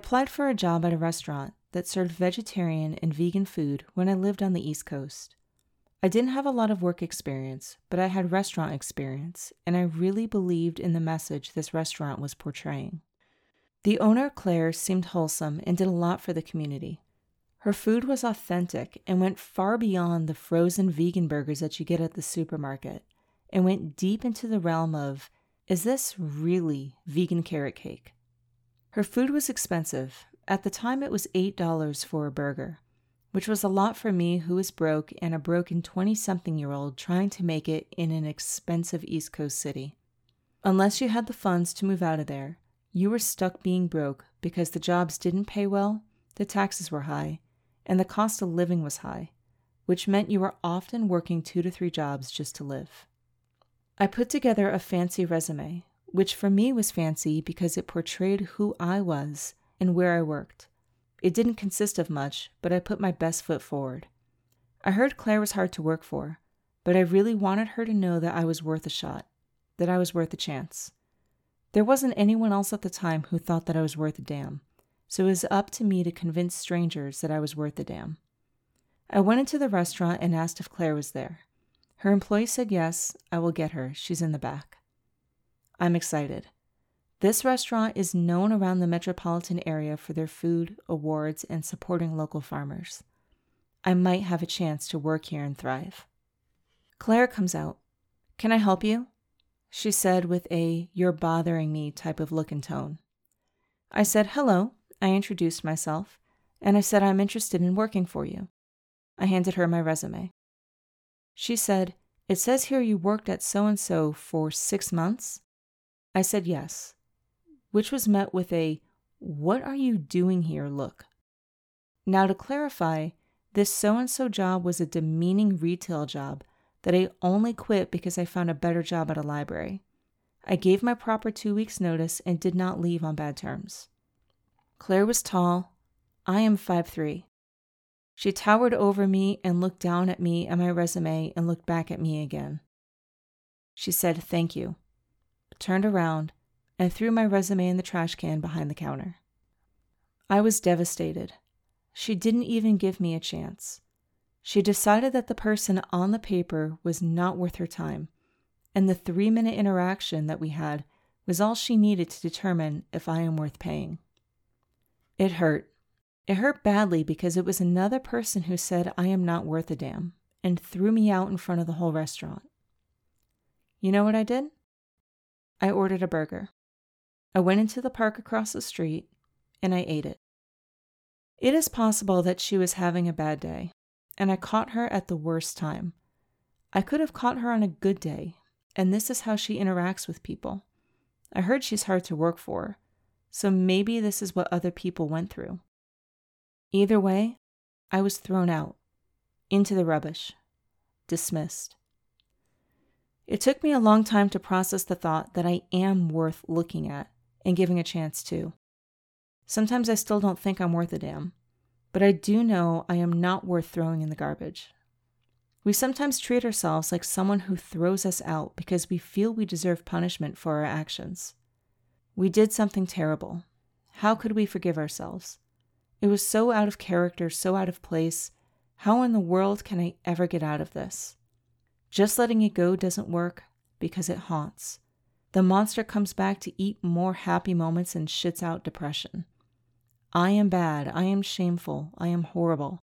applied for a job at a restaurant that served vegetarian and vegan food when I lived on the East Coast. I didn't have a lot of work experience, but I had restaurant experience, and I really believed in the message this restaurant was portraying. The owner, Clare, seemed wholesome and did a lot for the community. Her food was authentic and went far beyond the frozen vegan burgers that you get at the supermarket, and went deep into the realm of is this really vegan carrot cake? Her food was expensive. At the time, it was $8 for a burger which was a lot for me who was broke and a broken 20 something year old trying to make it in an expensive East Coast city. Unless you had the funds to move out of there, you were stuck being broke because the jobs didn't pay well, the taxes were high, and the cost of living was high, which meant you were often working two to three jobs just to live. I put together a fancy resume, which for me was fancy because it portrayed who I was and where I worked. It didn't consist of much, but I put my best foot forward. I heard Clare was hard to work for, but I really wanted her to know that I was worth a shot, that I was worth a chance. There wasn't anyone else at the time who thought that I was worth a damn, so it was up to me to convince strangers that I was worth a damn. I went into the restaurant and asked if Clare was there. Her employee said yes, I will get her. She's in the back. I'm excited. This restaurant is known around the metropolitan area for their food, awards, and supporting local farmers. I might have a chance to work here and thrive. Clare comes out. Can I help you? She said with a you're bothering me type of look and tone. I said hello. I introduced myself, and I said I'm interested in working for you. I handed her my resume. She said, It says here you worked at so and so for six months? I said yes which was met with a What are you doing here look. Now, to clarify, this so and so job was a demeaning retail job that I only quit because I found a better job at a library. I gave my proper two weeks' notice and did not leave on bad terms. Clare was tall. I am five three. She towered over me and looked down at me and my resume and looked back at me again. She said, Thank you, turned around, and threw my resume in the trash can behind the counter. I was devastated. She didn't even give me a chance. She decided that the person on the paper was not worth her time, and the three minute interaction that we had was all she needed to determine if I am worth paying. It hurt. It hurt badly because it was another person who said I am not worth a damn and threw me out in front of the whole restaurant. You know what I did? I ordered a burger. I went into the park across the street and I ate it. It is possible that she was having a bad day, and I caught her at the worst time. I could have caught her on a good day, and this is how she interacts with people. I heard she's hard to work for, so maybe this is what other people went through. Either way, I was thrown out, into the rubbish, dismissed. It took me a long time to process the thought that I am worth looking at and giving a chance to. Sometimes I still don't think I'm worth a damn, but I do know I am not worth throwing in the garbage. We sometimes treat ourselves like someone who throws us out because we feel we deserve punishment for our actions. We did something terrible. How could we forgive ourselves? It was so out of character, so out of place. How in the world can I ever get out of this? Just letting it go doesn't work because it haunts. The monster comes back to eat more happy moments and shits out depression. I am bad. I am shameful. I am horrible.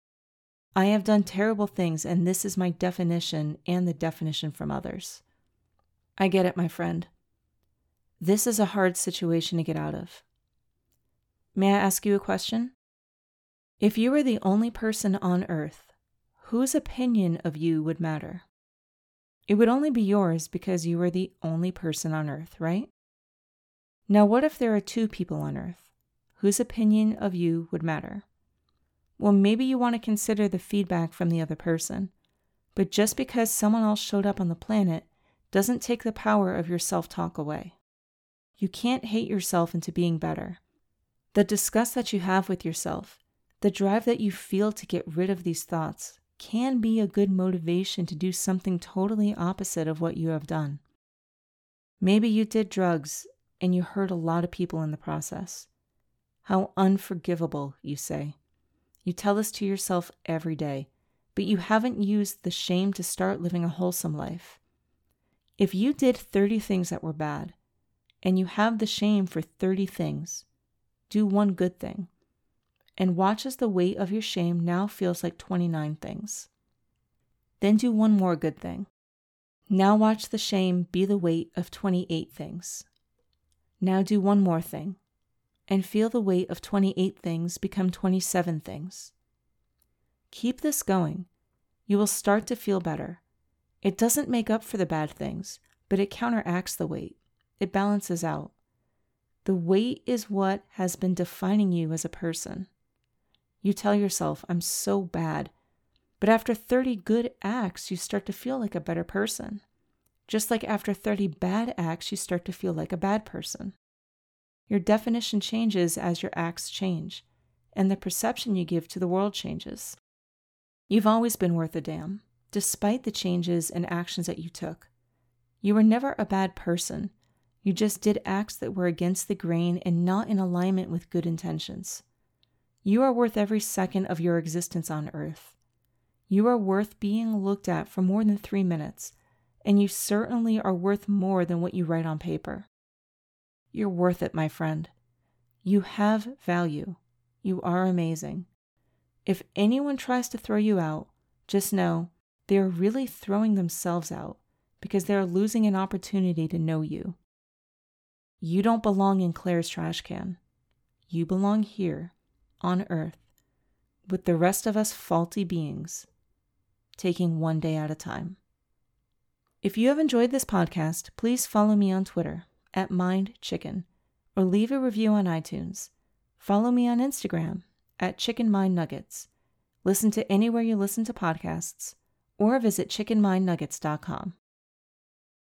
I have done terrible things, and this is my definition and the definition from others. I get it, my friend. This is a hard situation to get out of. May I ask you a question? If you were the only person on earth, whose opinion of you would matter? It would only be yours because you are the only person on earth, right? Now, what if there are two people on earth? Whose opinion of you would matter? Well, maybe you want to consider the feedback from the other person. But just because someone else showed up on the planet doesn't take the power of your self talk away. You can't hate yourself into being better. The disgust that you have with yourself, the drive that you feel to get rid of these thoughts, can be a good motivation to do something totally opposite of what you have done. Maybe you did drugs and you hurt a lot of people in the process. How unforgivable, you say. You tell this to yourself every day, but you haven't used the shame to start living a wholesome life. If you did 30 things that were bad, and you have the shame for 30 things, do one good thing, and watch as the weight of your shame now feels like 29 things. Then do one more good thing. Now watch the shame be the weight of 28 things. Now do one more thing and feel the weight of 28 things become 27 things. Keep this going. You will start to feel better. It doesn't make up for the bad things, but it counteracts the weight. It balances out. The weight is what has been defining you as a person. You tell yourself, I'm so bad. But after 30 good acts, you start to feel like a better person. Just like after 30 bad acts, you start to feel like a bad person. Your definition changes as your acts change, and the perception you give to the world changes. You've always been worth a damn, despite the changes and actions that you took. You were never a bad person. You just did acts that were against the grain and not in alignment with good intentions. You are worth every second of your existence on earth. You are worth being looked at for more than three minutes, and you certainly are worth more than what you write on paper. You're worth it, my friend. You have value. You are amazing. If anyone tries to throw you out, just know they are really throwing themselves out because they are losing an opportunity to know you. You don't belong in Clare's trash can. You belong here, on earth, with the rest of us faulty beings, taking one day at a time. If you have enjoyed this podcast, please follow me on Twitter at Mind Chicken or leave a review on iTunes. Follow me on Instagram at Chicken Mind Nuggets. Listen to anywhere you listen to podcasts or visit chickenmindnuggets.com.